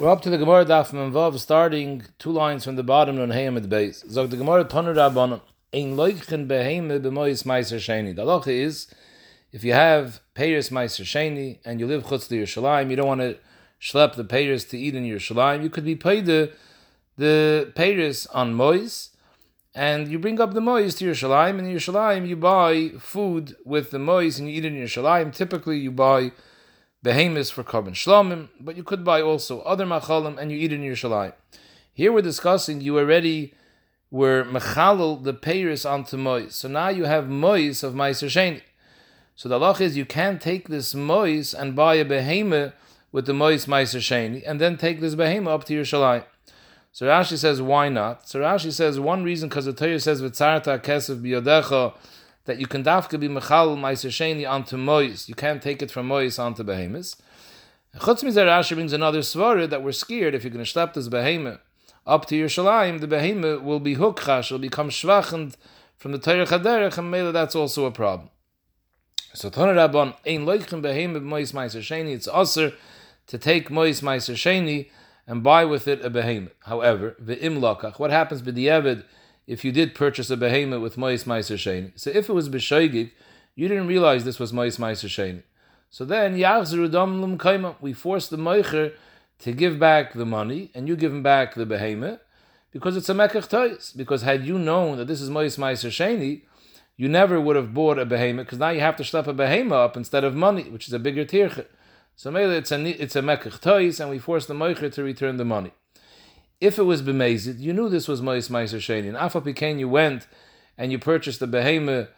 We're up to the Gemara Daf Menvav, starting two lines from the bottom on Hayam at base. Zog the Gemara Toner Rabbanon, Ein loichen beheme b'mois meiser sheni. The halacha is, if you have peiris meiser sheni, and you live chutz to Yerushalayim, you don't want to schlep the peiris to eat in Yerushalayim, you could be paid the, the peiris on mois, and you bring up the mois to Yerushalayim, and in Yerushalayim you buy food with the mois and you eat in Yerushalayim. Typically you buy behemoths for korban shlomim, but you could buy also other machalim and you eat it in Yerushalayim. Here we're discussing you already were mechalal the peiris onto mois. So now you have mois of meiser sheni. So the halach is you can't take this mois and buy a behemoth with the mois meiser sheni and then take this behemoth up to Yerushalayim. So Rashi says, why not? So Rashi says one reason because the Torah says v'tzarta kesef biyodecha that you can dafka be mechal meiser sheni onto mois. You can't take it from mois onto behemoths. Chutz mizar Rashi brings another svara that we're scared if you're going to slap this behemoth up to Yerushalayim, the behemoth will be hukchash, will become shvachend from the Torah Chaderech, and maybe that's also a problem. So Toner Rabban, ein loichim behemoth mois meiser sheni, it's usher to take mois meiser sheni and buy with it a behemoth. However, ve'im lakach, what happens with the Eved if you did purchase a behemoth with mois meiser sheni? So if it was b'shoigig, you didn't realize this was mois meiser sheni. So then, kaima, we force the moicher to give back the money, and you give him back the behemoth, because it's a mekach tois. Because had you known that this is mois meiser sheni, you never would have bought a behemoth, because now you have to schlep a behemoth up instead of money, which is a bigger tirche. So maybe it's a it's a mekach tois, and we force the moicher to return the money. If it was bemazed, you knew this was mois meiser sheni, and afal pikain you went and you purchased the behemoth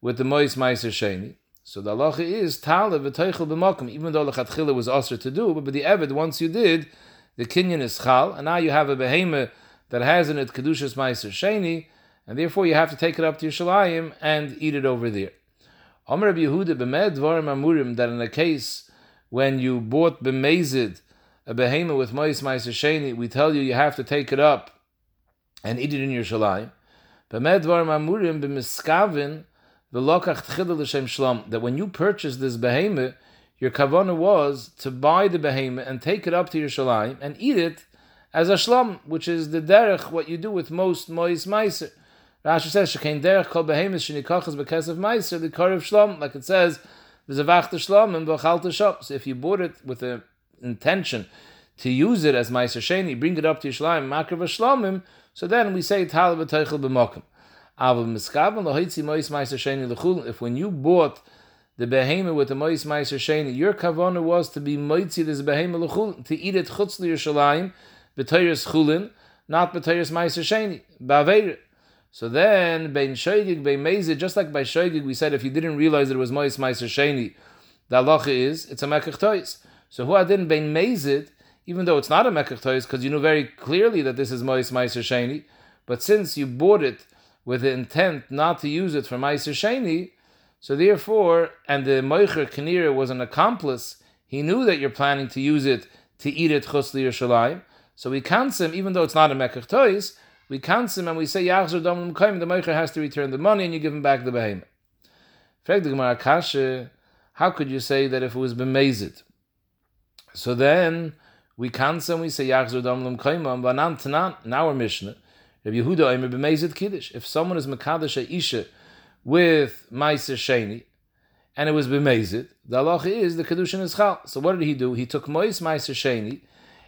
with the mois meiser sheni. So the halacha is tala v'toichel b'makom, even though the lechatchila was usher to do, but, the eved once you did, the kinyan is chal, and now you have a behemoth that has in it kedushas meiser sheni, and therefore you have to take it up to your Yerushalayim and eat it over there. Amr Yehuda b'med dvarim amurim that in a case when you bought b'mezid a behemoth with mois sheni, we tell you you have to take it up and eat it in Yerushalayim. B'med dvarim amurim b'miskavin the lockach tchidel l'Shem Shlom. that when you purchased this behemoth, your kavana was to buy the behemoth and take it up to Yerushalayim and eat it as a shlam, which is the derech, what you do with most mois meiser. Rashi says, "Shekain derech kol behemoth shenikachas bekesef meiser the karev shlam," like it says, "There's a vachta shlam and shop." So if you bought it with the intention to use it as meiser sheni, bring it up to Yerushalayim, makar v'shlamim, so then we say tal v'teichel b'mokim. If when you bought the behemoth with the mois meiser sheni, your kavana was to be moitzi this behemoth lechul to eat it chutz Yerushalayim b'tayris chulin, not b'tayris meiser sheni ba'aveir. So then bein shoygig bein mezid, just like by shoygig we said if you didn't realize it was mois meiser sheni, the halacha is it's a mekach tois. So who didn't bein mezid, even though it's not a mekach tois, because you know very clearly that this is mois meiser sheni, but since you bought it with the intent not to use it for Meiser Sheni, so therefore, and the Moicher Kanira was an accomplice, he knew that you're planning to use it to eat it Chus Yerushalayim, so we him, even though it's not a Mekach Tois, we him and we say, Yachzor Dom Kaim, the Moicher has to return the money and you give him back the behemoth. Frag the Gemara Kasha, how could you say that if it was bemazed? So then, we cancel and we say, Yachzor Dom Kaim, Banan Tanan, now we're Mishnah. Rabbi Yehuda Omer b'mezid kiddush. If someone is mekadosh isha with meiser sheni, and it was b'mezid, the halacha is the kedushin is chal. So what did he do? He took mois meiser sheni,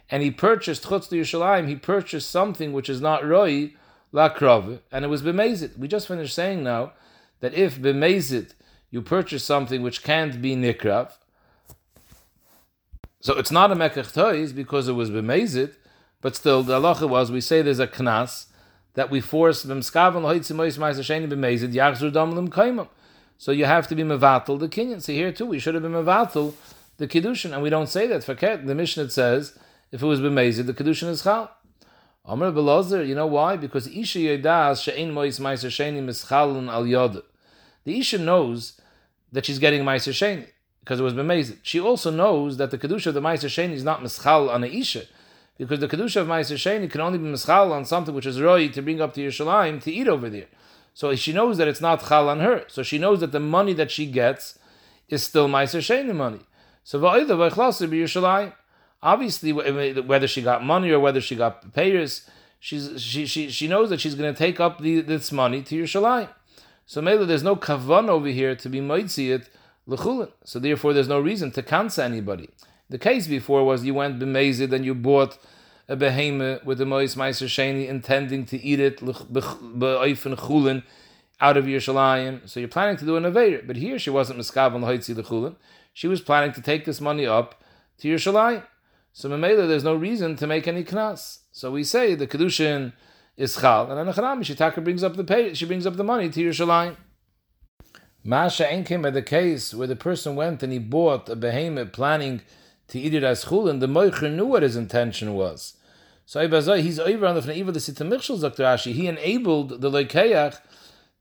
and he purchased chutz to Yerushalayim. He purchased something which is not roi lakrov, and it was b'mezid. We just finished saying now that if b'mezid you purchase something which can't be nikrav, so it's not a mekach tois because it was b'mezid, but still the halacha was we say there's a knas that we force them skaven lohitzimois ma'aser sheni b'mezid yachzur dam lim kaimam. So you have to be mevatel the kinyan. So here too, we should have been mevatel the kiddushin, and we don't say that. Forget the Mishnah says if it was b'mezid, the kiddushin is chal. Amr Belozer, you know why? Because Isha Yedas she'ein mois ma'aser sheni mischalun al yod. The Isha knows that she's getting ma'aser sheni because it was b'mezid. She also knows that the kedusha of the ma'aser sheni is not mischal on a Isha because the kedusha of Ma'aser Sheni can only be mischal on something which is roi to bring up to Yerushalayim to eat over there. So she knows that it's not chal on her. So she knows that the money that she gets is still Ma'aser Sheni money. So va'ida v'ichlaser be Yerushalayim. Obviously, whether she got money or whether she got payers, she's she she she knows that she's going to take up the, this money to Yerushalayim. So maybe there's no kavan over here to be moitzi it lechulin. So therefore, there's no reason to cancel anybody. The case before was you went b'mezid and you bought a behemoth with the mois meiser sheni intending to eat it be'oifen chulin out of Yerushalayim. So you're planning to do an aveir. But here she wasn't miskav on the chulin. She was planning to take this money up to Yerushalayim. So Mamela, there's no reason to make any knas. So we say the kedushin is chal, and then Hanami Shitaka brings up the pay, she brings up the money to Yerushalayim. Masha Enkim at the case where the person went and he bought a behemoth planning to eat it as chulin, the moicher knew what his intention was. So he's over on the Fneiva the Sitamichshel Dr. Ashi. He enabled the Leikeach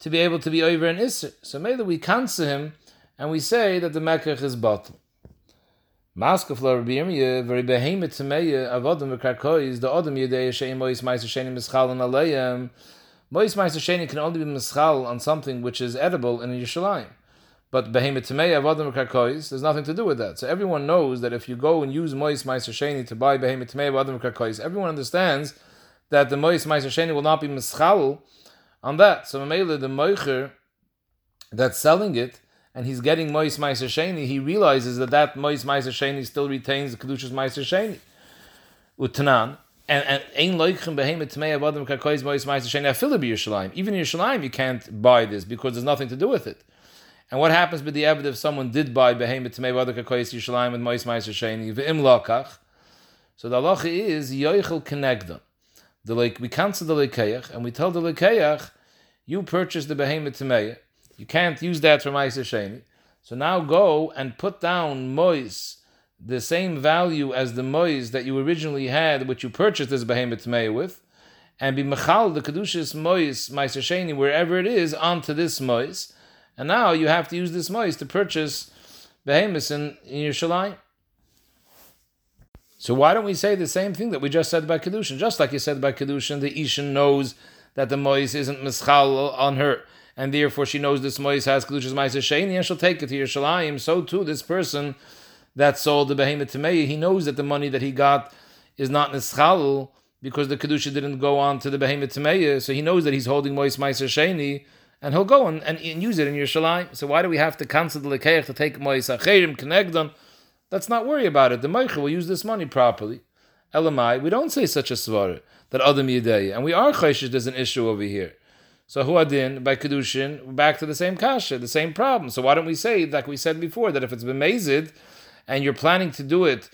to be able to be over in Isser. So maybe we cancel him and we say that the Mekach is bottle. Maske flor bim very behemoth to me avodem karkois the odem yedei shein mois meiser shein mischal an alayem mois meiser shein can only be mischal on something which is edible in Yerushalayim. But behemoth to me avodem karkois there's nothing to do with that. So everyone knows that if you go and use mois meiser shein to buy behemoth to me avodem karkois everyone understands that the mois meiser shein will not be mischal on that. So Mamela the moicher that's selling it and he's getting Mois Meiser Sheni, he realizes that that Mois Meiser Sheni still retains the Kedushas Meiser Sheni. Utanan. And ein loichim behemet tmei avadim karkois mois meiser sheni afilu. Even in Yerushalayim, you can't buy this because there's nothing to do with it. And what happens with the evidence if someone did buy behemet tmei avadim karkois Yerushalayim with mois meiser sheni v'im lakach? So the halacha is yoichel kenegdon. The like we cancel the lekeach and we tell the lekeach, you purchase the behemet tmei you can't use that for Ma'aser Sheni. So now go and put down Mois, the same value as the Mois that you originally had, which you purchased this Behemoth Meir with, and be Mechal, the Kedushas Mois, Ma'aser wherever it is, onto this Mois. And now you have to use this Mois to purchase Behemoths in, in Yerushalayim. So why don't we say the same thing that we just said about Kedushin? Just like you said about Kedushin, the Ishan knows that the Mois isn't Mischal on her and therefore she knows this mois has kedushas ma'aser sheni, and she'll take it to Yerushalayim. So too, this person that sold the behemoth to Meir, he knows that the money that he got is not nischal because the kedusha didn't go on to the behemoth to Meir, so he knows that he's holding mois ma'aser sheni, and he'll go and, and, and, use it in Yerushalayim. So why do we have to cancel the lekeich to take mois acherim connect Let's not worry about it. The Meicher will use this money properly. Elamai, we don't say such a svar that Adam Yedei, and we are chayshish. There's an issue over here. So huadin by kedushin, back to the same kasha, the same problem. So why don't we say, like we said before, that if it's bemazid and you're planning to do it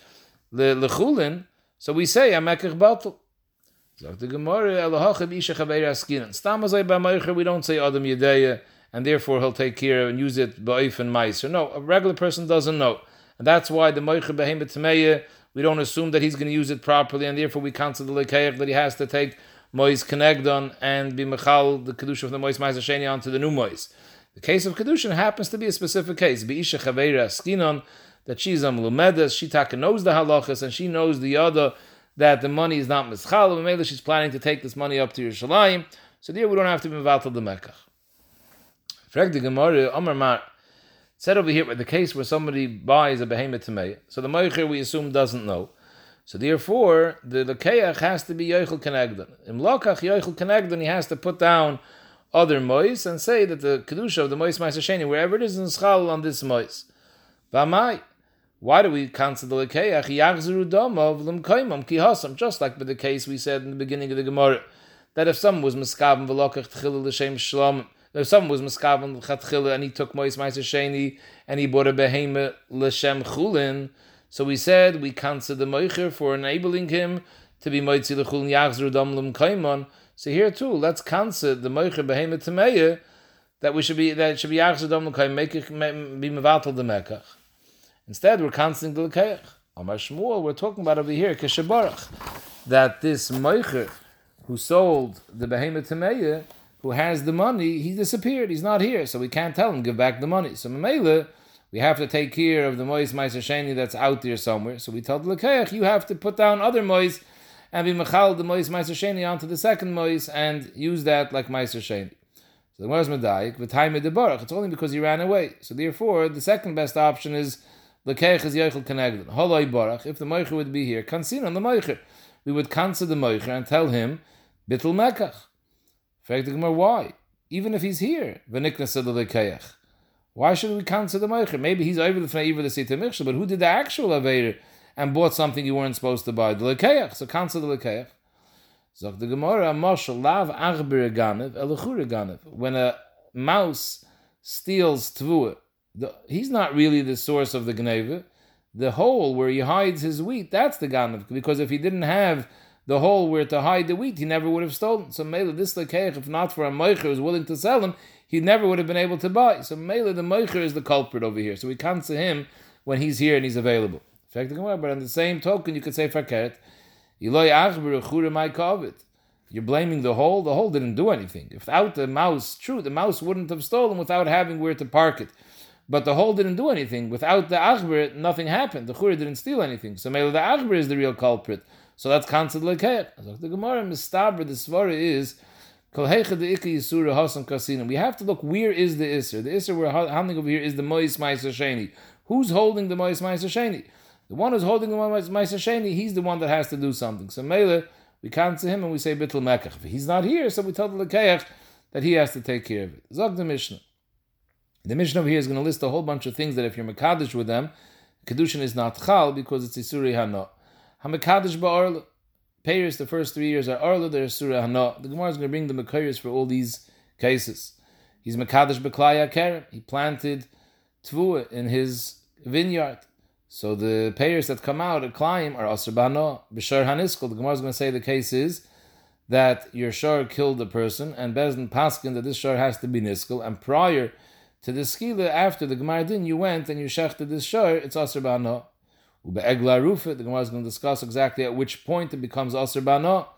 lechulin, so we say we don't say Adam Yedeya, and therefore he'll take care and use it ba'if and meiser. No, a regular person doesn't know. And that's why the Moicha Tameya, we don't assume that he's going to use it properly, and therefore we cancel the Lekeach that he has to take Mois Kenegdon and be Mechal, the Kedusha of the Mois Maizer Sheni onto the new Mois. The case of Kedushin happens to be a specific case. Isha Chaveira Skinon, that she's a Mlumedes, she taka knows the halachas, and she knows the other that the money is not Mischal, maybe she's planning to take this money up to Yerushalayim, so there we don't have to be to the Mekach. Frag the Gemara, Omar Mar, said over here, with the case where somebody buys a behemoth to so the Meicher we assume doesn't know. So therefore, the lekeach has to be yoichel kenegdon. Im lokach yoichel kenegdon, he has to put down other mois and say that the kedusha of the mois ma'aseh wherever it is in schal on this mois. V'amai. Why do we cancel the lekeach? Yachzeru domov l'mkoimam kihasam. Just like with the case we said in the beginning of the Gemara, that if someone was miskaven v'lokach tchil l'shem shlom, if someone was miskaven chatchila and he took mois ma'aseh and he bought a behema l'shem chulin, so we said we cancel the moicher for enabling him to be moitzi lechul yachzru damlum kaimon. So here too, let's cancel the moicher behemoth tameya that we should be that should be yachzru damlum kaim make be mevatel the mekach. Instead, we're the lekeach. Amar Shmuel, we're talking about over here keshabarach that this moicher who sold the behemoth tameya who has the money, he disappeared. He's not here, so we can't tell him give back the money. So Mamela we have to take care of the mois meiser sheni that's out there somewhere. So we tell the lekeach, you have to put down other mois and be mechal the mois meiser sheni onto the second mois and use that like meiser sheni. So the Gemara's medayik, the time of the baruch. It's only because he ran away. So therefore, the second best option is Lekeich is. Holoi Barach, if the Moicher would be here, Kansin on the Moicher. We would cancel the Moicher and tell him, Bittel Mekach. The Gemara, why? Even if he's here, V'niknas the Lekeich. Why should we cancel the Moicher? Maybe he's over the Fnei the Sita Michshel, but who did the actual Aveir and bought something you weren't supposed to buy? The Lekeich. So cancel the Lekeich. Zog the Gemara, Moshel lav achber ganev elachure ganev. When a mouse steals tvua, he's not really the source of the gneva. The hole where he hides his wheat, that's the ganev. Because if he didn't have the hole where to hide the wheat, he never would have stolen. So Mela, this lekeich, if not for a moicher who's willing to sell him, he never would have been able to buy. So Mela, the moicher is the culprit over here. So we can't see him when he's here and he's available. In fact, But on the same token, you could say fakert. You're blaming the hole. The hole didn't do anything. Without the mouse, true, the mouse wouldn't have stolen without having where to park it. But the hole didn't do anything. Without the achber, nothing happened. The chura didn't steal anything. So maybe the achber is the real culprit. So that's considered lekeir. The Gemara mistaber the svara is we have to look where is the iser. The iser we're handling over here is the mois ma'aser sheni. Who's holding the mois ma'aser sheni? The one who's holding the Ma'aser Sheni, he's the one that has to do something. So Mele, we come to him and we say Bittel Mekach. He's not here, so we tell the Lekeach that he has to take care of it. Zog the Mishnah. The Mishnah over here is going to list a whole bunch of things that if you're Mekadosh with them, Kedushin is not Chal because it's Isuri Hano. HaMekadosh Ba'arla. Payers, the first three years are Arla, they're Surah Hano. The Gemara is going to bring the Mekayers for all these cases. He's Mekadosh Beklaya Kerem. He planted Tvua in his vineyard. So the payers that come out and climb are Asr Bano, Bishar Haniskal. The Gemara is going to say the case is that your shar killed the person, and Bezdin Paskin that this shar has to be Niskal, and prior to the skila, after the Gemara din, you went and you shechted this shar, it's Asr Bano. Ube Egla Rufa, the Gemara is going to discuss exactly at which point it becomes Asr Bano.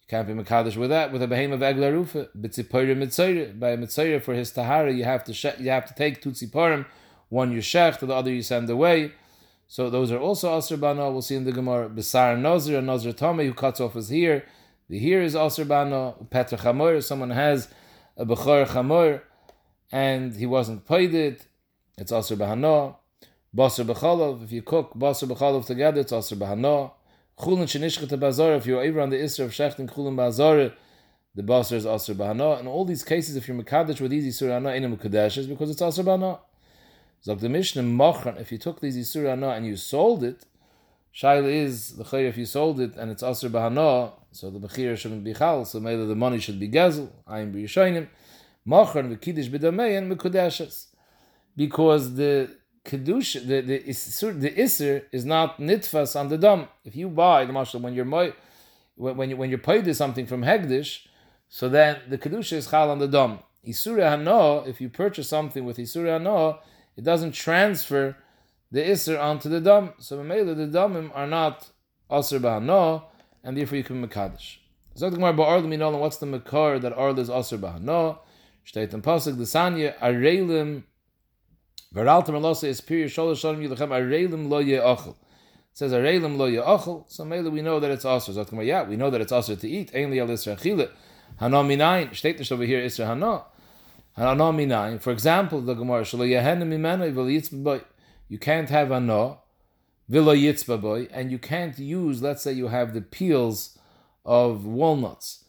You can't be Makadish with that, with a behem of Egla Rufa. B'tzipayre Mitzayre, by a for his Tahara, you have to, you have to take two Tziparim, one you shech, the other you send away. So those are also Asr Bana. We'll see in the Gemara. Besar a Nazir Tame who cuts off his hair. The hair is Asr Bana. Petra Chamor, someone has a Bechor Chamor and he wasn't paid it. It's Asr Bahana. Basar Bechalov, if you cook Basar Bechalov together, it's Asr Bahana. Chulin Shenishchet Bazar, if you're over on the Isra of Shechtin Chulin Bazar, the Basar is Asr Bahana. In all these cases, if you're Mekadesh with these Isra Ana, Inam Kadesh, because it's also Bahana. Zog the Mishnah Mochan, if you took these Yisur Hana and you sold it, Shaila is the Chayr if you sold it and it's Asr Bahana, so the Bechir shouldn't be Chal, so maybe the money should be Gezel, Ayim B'Yishayim, Mochan v'Kiddush B'Dameyan Mekudeshes. Because the Kiddush, the, the, Isur, the Isser is not Nitfas on the Dam. If you buy, the Marshal, when you're when you when you're paid something from Hegdish, so then the Kedusha is Chal on the Dam. Isura Hano, if you purchase something with Isura Hano, it doesn't transfer the Isser onto the Dam. So Mamela, the Damim are not Asr Bahano, and therefore you can Minolam, what's the Makar that Arl is Asr Bahano? Shteit in Pasuk, the Sanya, Arelim, Veraltam Alosa is Pir Sholosh Shalom Yilachem, Arelim Lo Ye'achel. It says Arelim Lo Ye'achel, so Mela we know that it's Asr. So the yeah, we know that it's Asr to eat, Ainli Al Isra Chile. Hano Minayin, Shteit over here, Isra Hano. For example, the Gemara you can't have ano boy, and you can't use. Let's say you have the peels of walnuts,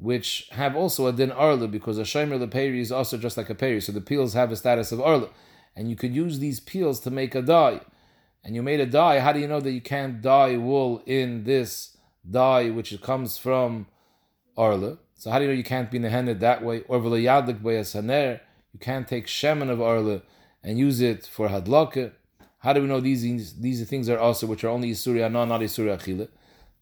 which have also a din arla because a shomer leperi is also just like a peri, so the peels have a status of arla, and you could use these peels to make a dye. And you made a dye. How do you know that you can't dye wool in this dye, which comes from arla? So how do you know you can't be nehened that way? Or v'leyadik haner, you can't take shemen of arle and use it for hadlaka. How do we know these these things are also which are only isuri no, not isuri achile?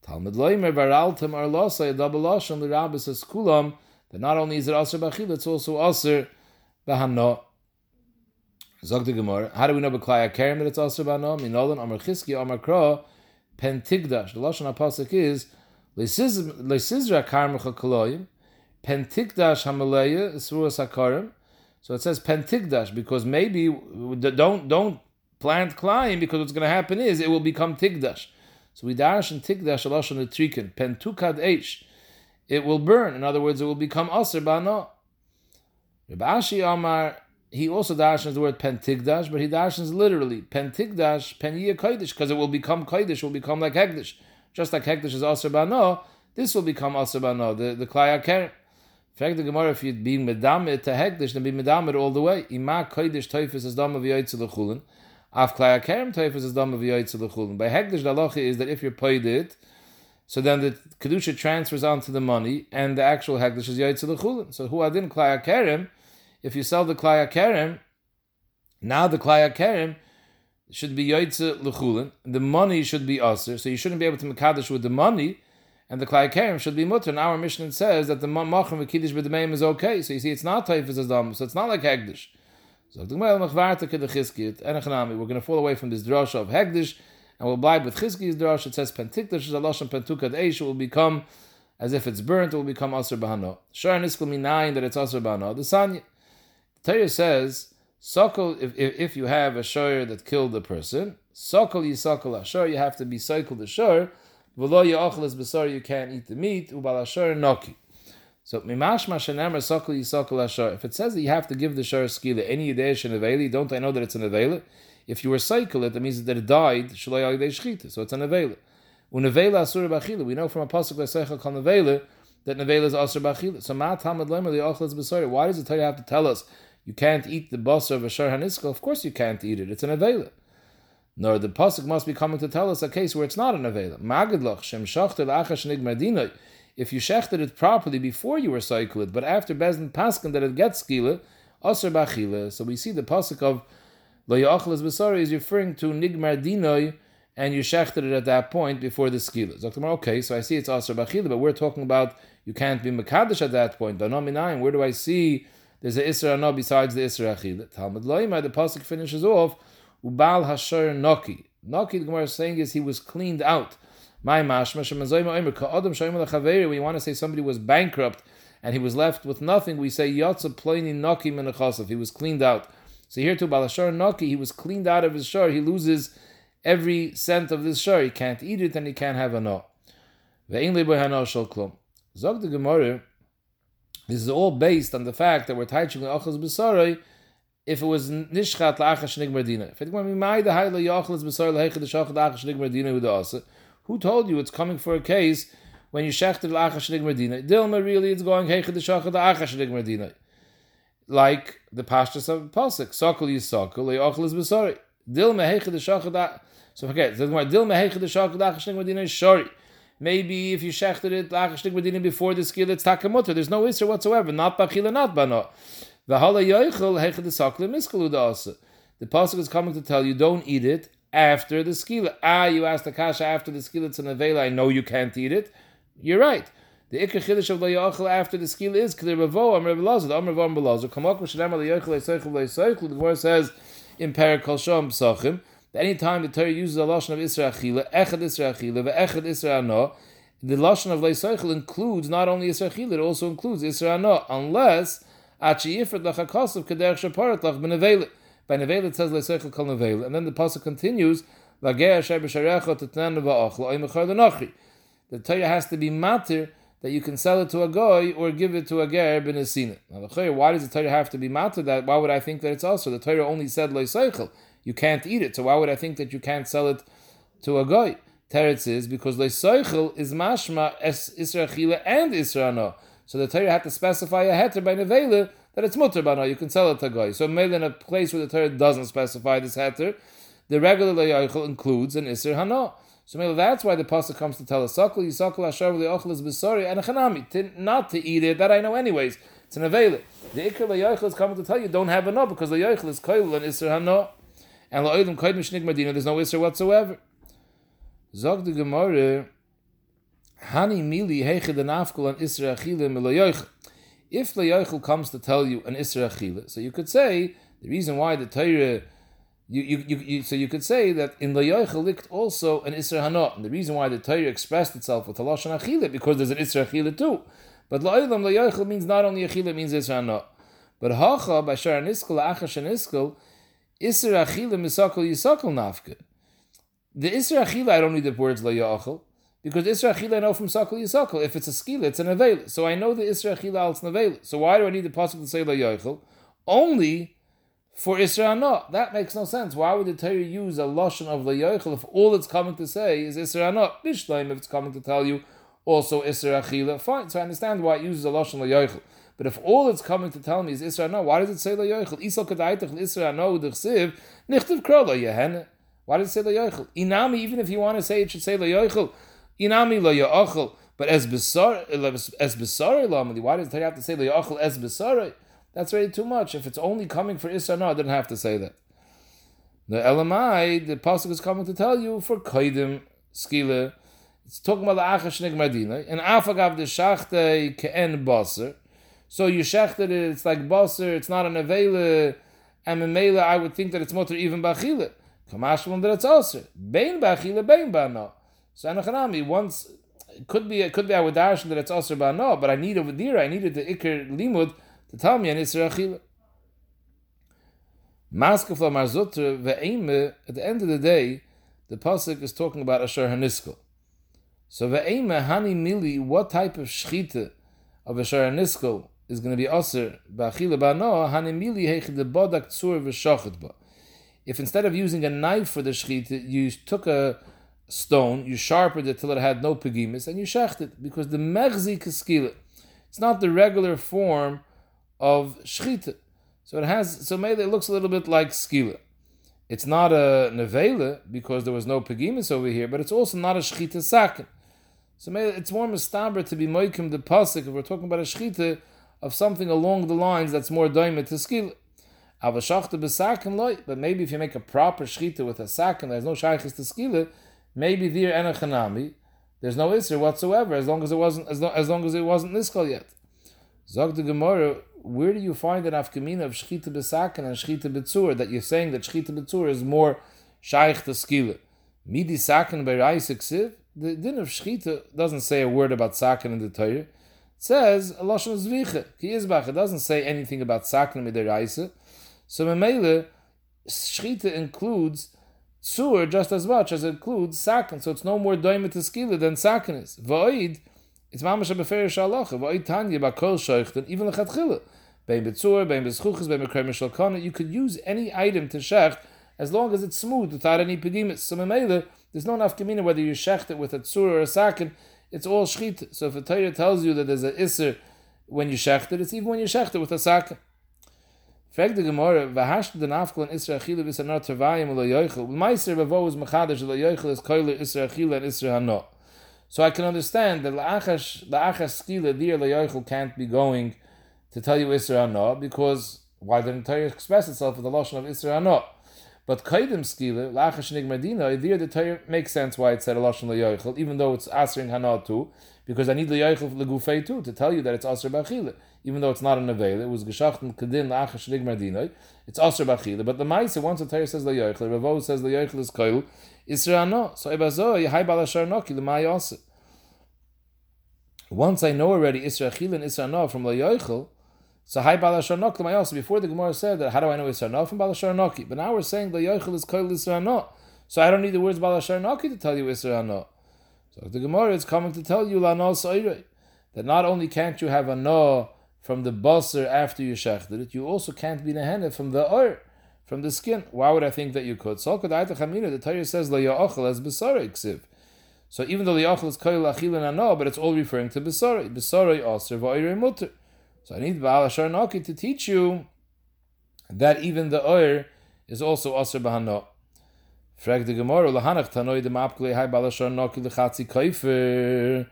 Talmud loimer varaltem arlosa double lashon l'rabbi says kulam that not only is it aser b'achile, it's also aser b'hano. Zog the Gemara. How do we know b'klaya kerem that it's aser b'hano? Minolan amar chiski amar kro pentigdash. The lashon apasik is Leisizra karmecha koloyim, pentikdash hamaleya isruas hakarim. So it says pentikdash because maybe don't don't plant klein because what's going to happen is it will become tigdash. So we dash and tigdash alashon the trikin pentukad eish. It will burn. In other words, it will become aser bano. Rabashi Amar he also darshans the word pentigdash, but he darshans literally pentigdash peniya kodesh because it will become kodesh, will become like hegdish, just like hegdish is aser bano. This will become aser bano, the the klaya In fact, the Gemara, if you'd be medamit to hegdish, then be medamit all the way. Ima kodesh teufis is dam of yaitz lechulin. Af klaya kerem teufis is dam of lechulin. By hegdish, the halacha is that if you're paid it, so then the kedusha transfers onto the money, and the actual hegdish is yaitz lechulin. So who adin klaya kerem if you sell the klaya kerem, now the klaya kerem should be yoitze lechulin. The money should be aser, so you shouldn't be able to mekadosh with the money, and the klaya kerem should be mutter. And our mission says that the machim v'kiddush b'demeim is okay. So you see, it's not taifas as dam, so it's not like hegdish. So the Gemara machvarte kedechiskit enechanami. We're going to fall away from this drasha of hegdish, and we'll abide with chizki's drasha. It says pentikdash is a lashon pentukad eish. It will become as if it's burnt. It will become aser bahano. Shar niskul minayin that it's aser bahano. The sanya. Torah says, Sokol, if, if, if, you have a shor that killed a person, Sokol yisokol ashor, you have to be cycle the shor, V'lo ya'ochel besor, you can't eat the meat, ubal ashor noki. So. If it says that you have to give the shor skila, any yideish and aveli, don't I know that it's an avela? If you were cycle it, that means that it died, shalai al shchita, so it's an avela. Unavela asur b'achila, we know from a pasuk l'seicha kal nevela, that nevela is asur b'achila. So, ma tamad lemer li'ochel besor, why does the Torah have to tell us you can't eat the basar of a shar haniskal, of course you can't eat it. It's an avela. Nor the pasuk must be coming to tell us a case where it's not an avela. Magadlach shem shachter la'achash madina. If you shechted it properly before you were cycled, but after bezin paskin that it gets skila, asr bachila. So we see the pasuk of lo yachlas basari is referring to nigmar dinoy, and you shechted it at that point before the skila. Okay, so I see it's asr bachila, but we're talking about you can't be mekadosh at that point. Where do I see? There's an Isra no besides the Isra Achila. Talmud Loima, the Pasuk finishes off, Ubal Hashar Noki. Noki, the Gemara is saying is he was cleaned out. My. We want to say somebody was bankrupt and he was left with nothing. We say yotza ploini noki min He was cleaned out. So here too, balashar noki, he was cleaned out of his shar. He loses every cent of this shar. He can't eat it and he can't have a no. Zog the Gemara. This is all based on the fact that we're taiching achos b'sarai if it was nishchat la'achash nig merdina. If it were mimai the hayla yachlas b'sarai la'hechad l'shachat la'achash nig merdina asa. Who told you it's coming for a case when you shechted la'achash nig merdina? Dilma really it's going hechad l'shachat la'achash nig merdina. Like the pashtus of Pasuk. Sokol yisokol la'yachlas b'sarai. Dilma l'shachat So forget. Dilma hechad l'shachat la'achash nig merdina is shori. Maybe if you shechted it lachashtik medina before the skill, it's takamutter. There's no isser whatsoever. Not bachila, not bano. The hala yoichel hechad sakle miskalu also. The pasuk is coming to tell you don't eat it after the skila. Ah, you asked the kasha after the skila. It's an avela. I know you can't eat it. You're right. The ikar chiddush of layochel after the skila is clear. Ravo am Rebbe Lazar. Am Ravo am Belazar. Kamak v'shalem layochel leisoichel leisoichel. The Gemara says in Perakol Shom Psachim anytime the Torah uses a lashon of Isra Achila, Echad Isra Achila, Ve'echad Isra Ano, the lashon of Leisaichel includes not only Isra Achila, it also includes Isra Ano, unless Achi Yifrit Lachakosov Kederech Shaparat Lach Benevelit. By Nevelit it says Leisaichel Kol Nevelit, and then the pasuk continues, Vageh Asher B'Sharecha Tetnan Va'achla Oimachar L'Nochri. The Torah has to be matir that you can sell it to a goy or give it to a ger ben Now, why does the Torah have to be matir that? Why would I think that it's also? The Torah only said leisaichel you can't eat it. So why would I think that you can't sell it to a goy? Teretz is because leisoichel is mashma es israchila and israno. So the Torah had to specify a heter by nevela that it's mutter bano. You can sell it to a guy. So maybe in a place where the Torah doesn't specify this heter, the regular leisoichel includes an isra hano. So maybe that's why the pasuk comes to tell us sakul yisakul asher leochel is besori and a chanami not to eat it. That I know anyways. It's an avela. The ikar leisoichel is coming to tell you don't have no because leisoichel is koil and isra hano and la'olim koyd mishnik medina, there's no isser whatsoever. Zog the Gemara, Hani mili heiche den afkul an isra achile milayoich. If layoichel comes to tell you an isra achile, so you could say the reason why the Torah you, you, you, you, so you could say that in the Yoichel likt also an Isra Hana. And the reason why the Torah expressed itself with Halashon Achila, because there's an Isra Achila too. But La'ilam Layoichel means not only Achila, means Isra Hana. But Hacha, by Shar Niskel, Achash Niskel, Isra Achila Misakal Yisakal Nafka. The Isra Achila, I don't need the words La Yachal, because Isra Achila I know from Sakal Yisakal. If it's a skila, it's an Avel. So I know the Isra Achila al Navel. So why do I need the pasuk to say La Yachal? Only for Isra no. That makes no sense. Why would the Torah use a lashon of layochel if all it's coming to say is Isra no? Bishleim if it's coming to tell you also Isra achila. Fine, so I understand why it uses a lashon layochel. But if all it's coming to tell me is Isra no, why does it say layochel? Isal kadaitach Isra no d'chsiv nichtav krola yehene. Why does it say layochel? Inami, even if you want to say it should say layochel. Inami lo layochel. But as besar as besar why does it have to say lo layochel as besar? That's already too much. If it's only coming for Isra, no, I didn't have to say that. The LMI, the pasuk is coming to tell you for Kaidim, Skila, it's talking about the Achash Madina, and Afagav the Shachte Ke'en Basar. So you shechted it, it's like Basar, it's not an Avela, and I would think that it's mutter even Bachila. Kamashlam that it's also. Bain Bachila, Bain Bana. So Anachanami, once, it could be, it could be would dash that it's also Bana, but I need over there, I needed the Iker Limud, to tell me an Isra Achila. Maskefla Marzutra ve'eme, at the end of the day, the Pasuk is talking about Asher Haniskel. So ve'eme hani mili, what type of shchita of Asher Haniskel is going to be Aser ba'achila ba'noah, hani mili de bodak tzur. If instead of using a knife for the shchita, you took a stone, you sharpened it till it had no pegimis, and you shecht it, because the mechzi keskila, it's not the regular form of shchita. So it has so maybe it looks a little bit like skila. It's not a nevela because there was no pegimus over here, but it's also not a shchita sakin. So maybe it's more mistaber to be moikim the pasuk if we're talking about a shchita of something along the lines that's more daima to skila. But maybe if you make a proper shchita with a sakin, there's no shaykhis to skila, maybe there enachanami, there's no isra whatsoever as long as it wasn't as as, long as it wasn't niskal yet. Zog the Gemara, where do you find an afkamina of shchita besakin and shchita betzur that you're saying that shchita betzur is more shaykh to skila? Midi sakin by siv. The din of shchita doesn't say a word about sakin in the Torah. It says lashon zvicha ki izbach. It doesn't say anything about sakin midiraisa. So memele shchita includes tzur just as much as it includes sakin. So it's no more doimet to skila than sakin is. Void it's mamash beferish halacha. V'oy tanya bakol shoychten even lechatchila. Bein betzur, bein beschuches, bein bekremer shalkana. You could use any item to shecht as long as it's smooth without any pedimis. So memele, there's no nafkamina whether you shecht it with a tzur or a sakin. It's all shchit. So if a Torah tells you that there's a iser when you shecht it, it's even when you shecht it with a sakin. V'sanar tervayim yoichel. Bevo is yoichel is koiler and Hano. So I can understand that la'achash la'achash skila dir layochel can't be going to tell you Isra no because why didn't Torah express itself with the lashon of Isra no? But kaidim skila la'achash nigmadina there the Torah makes sense why it said a lashon layochel even though it's asering hana too because I need layochel legufei too to tell you that it's aser bachila even though it's not an avela it was geschachten kedin la'achash nigmadina it's aser bachila but the ma'isa once the Torah says layochel Ravo says layochel is kail Isra no. So Ebazo, Yehai Balashar Noki, Lemai also. Once I know already Isra Chil and Isra no from Layoichel, so Hai Balashar Noki, Lemai also. Before the Gemara said that, how do I know it's no from Balashar Noki? But now we're saying the Layoichel is Koil Isra no. So I don't need the words Balashar to tell you Isra no. So the Gemara is coming to tell you Lano Soirei, that not only can't you have a no from the basar after you shechted it, you also can't be nehene from the or from the skin. Why would I think that you could? So the Torah says la yoichel as besara So even though the liyachal is koyel achil and ano, but it's all referring to besara. Besara aser va'ire mutter. So I need Baal Naki to teach you that even the oir is also aser bahano. Frag the Gemara lahanach tanoi de mapkle hai Baal Naki lechatzi kaifer.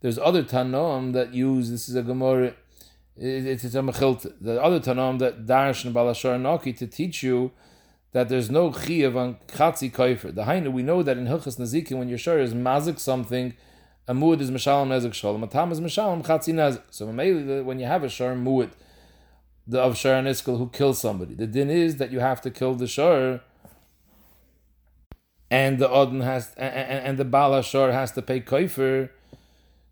There's other tanom that use this is a Gemara it's a mechilt. The other tanam that darshan balashar naki to teach you that there's no chiyav on chatzi kaifer. The hainu we know that in hilchas nazikin when your shor is mazik something, a muad is mishalim nezik shalom, a tam is mishalim chatzi nezik. So when you have a shor muad, the of shor niskel who kills somebody, the din is that you have to kill the shor. And the odin has and, and, and the balashar has to pay kaifer,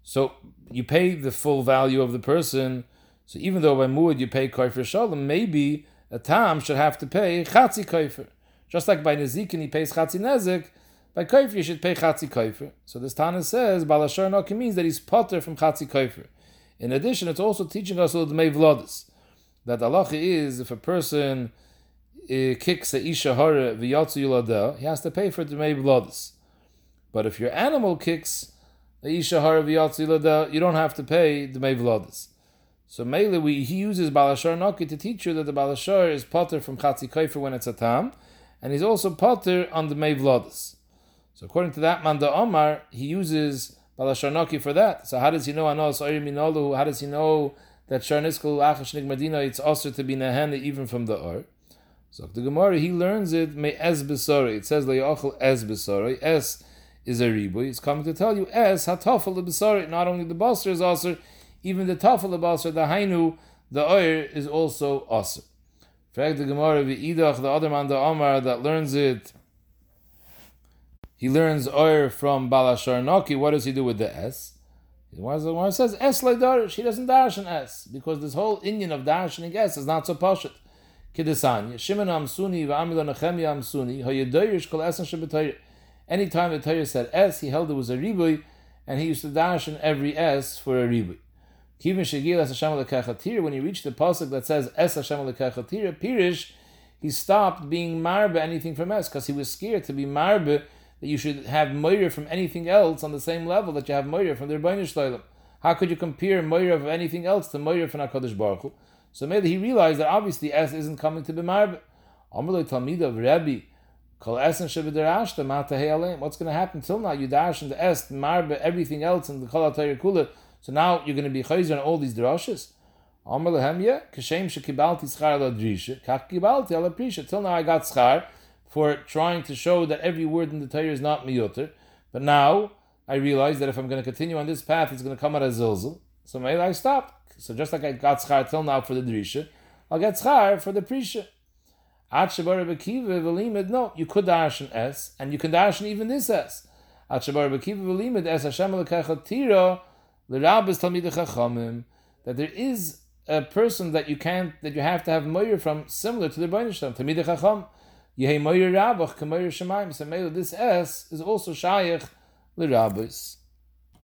so you pay the full value of the person, so even though by muad you pay koifer shalom, maybe a tam should have to pay chatzi koifer. Just like by nezikin he pays chatzi nezik, by koifer you should pay chatzi koifer. So this Tana says balashar noki means that he's potter from chatzi koifer. In addition, it's also teaching us the vlodis that Allah is if a person uh, kicks a isha hara v'yatzu yulada, he has to pay for Dmei Vladis. But if your animal kicks a isha hara v'yatzu yulada, you don't have to pay Dmei Vladis. So Mele, we he uses Balashar Naki to teach you that the Balashar is potter from Chatzi Kaifer when it's a tam, and he's also potter on the Mevladis. So according to that man, the Omar, he uses Balashar Naki for that. So how does he know Anos? How does he know that Sharniskul Achashnik Medina, it's also to be Nehene even from the Or? So the Gemara, he learns it, may es besori. It says, Le'yochel es besori. Es is a ribu. He's coming to tell you, es hatafel the besori. Not only the basar is also, even the tafel the basar, the hainu, the oir is also also. fact, the Gemara v'idach, the other man, the Omar, that learns it, he learns oir from Balashar Naki. What does he do with the s? When it says S like darish, he doesn't darshan s because this whole Indian of darshaning s is not so poshut. Kidesanya Shimon Amsuni v'Amila Nechemia Amsuni. Anytime the Torah said s, he held it was a ribui, and he used to darshan every s for a ribui. Kivin Hashem. When he reached the pasuk that says es Hashem Lekechatir, Pirish, he stopped being marbe anything from s because he was scared to be marbe that you should have moira from anything else on the same level that you have moira from the Rebbeinu Shloim. How could you compare moira of anything else to moira from Hakadosh Baruch Hu? So maybe he realized that obviously S isn't coming to be Talmid of Rebbe. Kol Esen Shebedarashta Mata Aleim. What's going to happen till now? You dash in the S marbe everything else in the Kol Kula. So now you're going to be chayzer on all these drashes. Amr lehem yeah, kashem shekibalti schar kach. Till now I got schar for trying to show that every word in the Torah is not miyuter. But now I realize that if I'm going to continue on this path, it's going to come out as zilzul. So maybe I stop. So just like I got schar till now for the drisha, I'll get schar for the prisha. No, you could dash an S, and you can dash an even this S. That there is a person that you can't, that you have to have moyer from, similar to the Talmid chacham. Yehi moyer rabach, k'moyer shemaim. So this S is also shayach l'rabes.